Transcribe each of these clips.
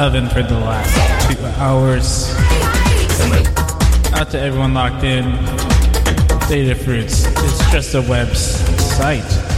Oven for the last two hours. Out to everyone locked in. Datafruits. It's just a website.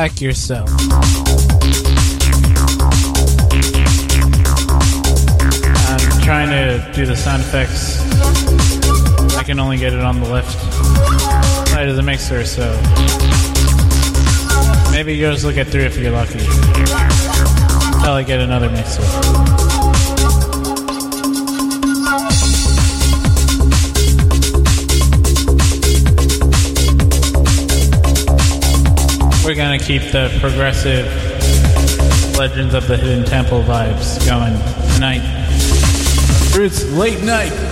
Go hack yourself. I'm trying to do the sound effects. I can only get it on the left side of the mixer, so maybe yours will get through if you're lucky. Until I get another mixer. We're gonna keep the progressive Legends of the Hidden Temple vibes going tonight. Fruits late night.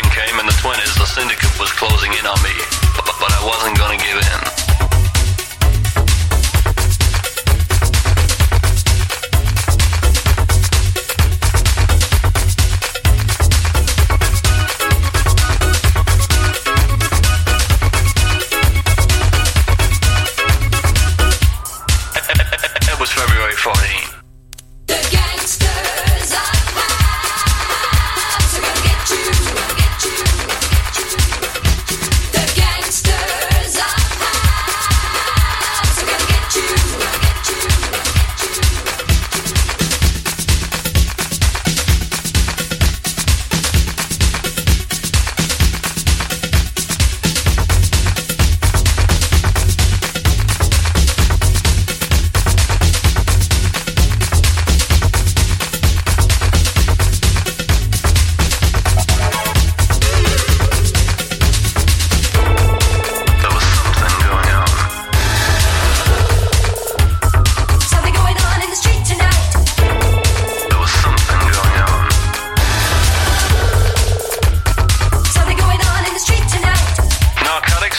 Came in the 20s, the syndicate was closing in on me. But, but I wasn't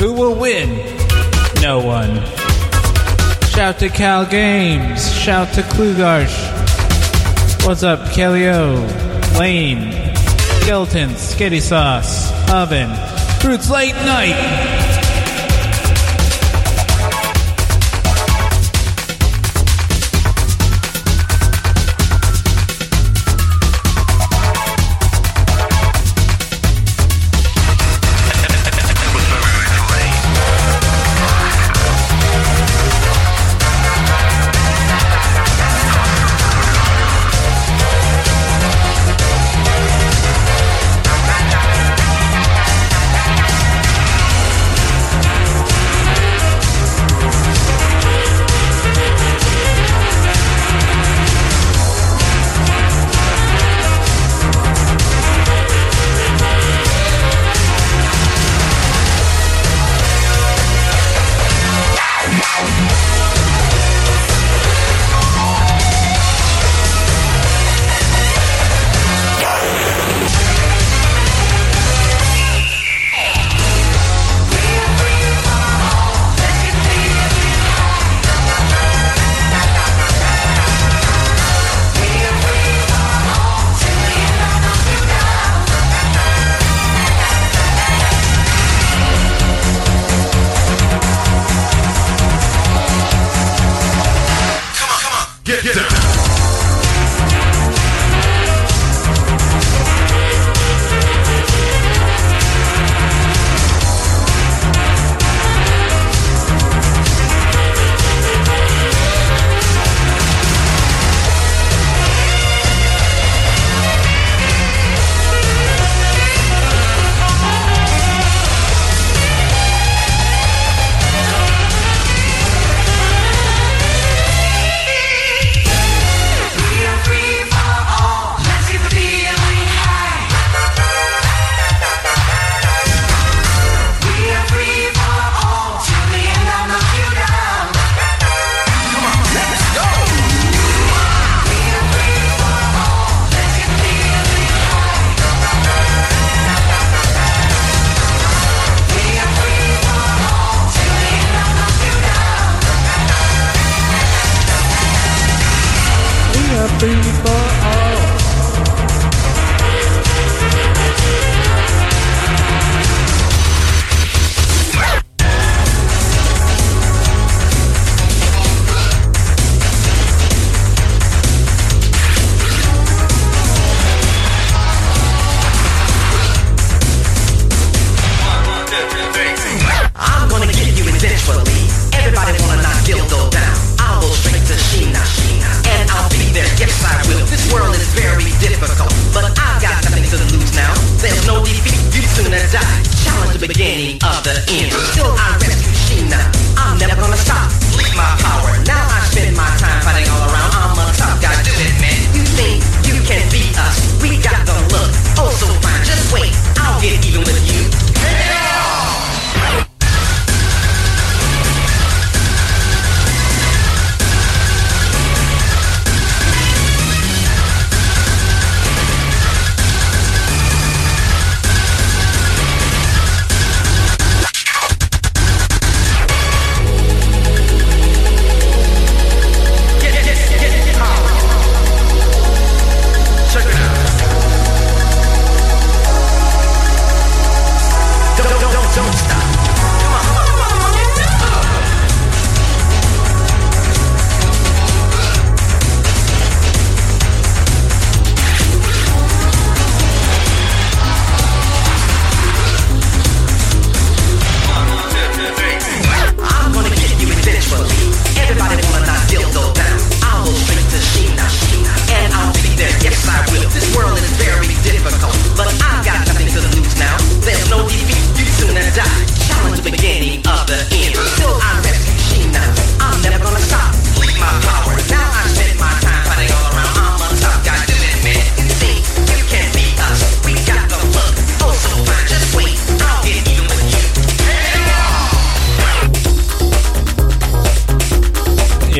Who will win? No one. Shout to Cal Games. Shout to Klugarsh. What's up, Kellyo? Lane. Skeleton. Skitty Sauce. Oven. Fruits Late Night.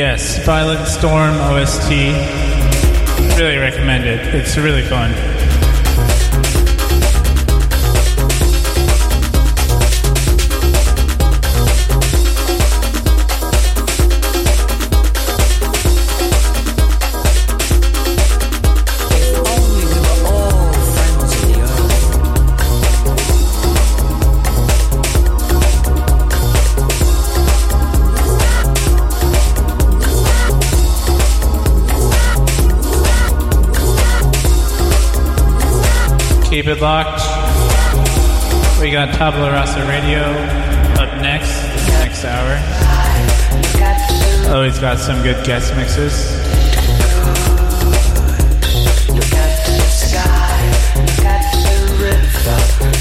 Yes, Violent Storm OST. Really recommend it. It's really fun. Keep it locked. We got Tabla Rasa Radio up next, next hour. Oh, Always got some good guest mixes. Don't turn away. Don't turn away. Don't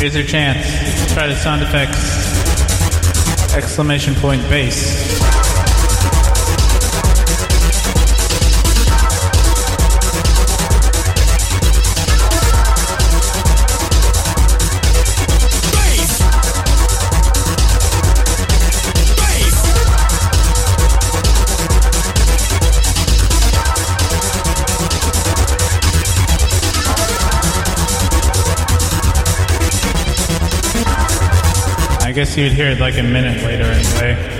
Here's your chance. Try the sound effects. Exclamation point bass. I guess you'd hear it like a minute later anyway.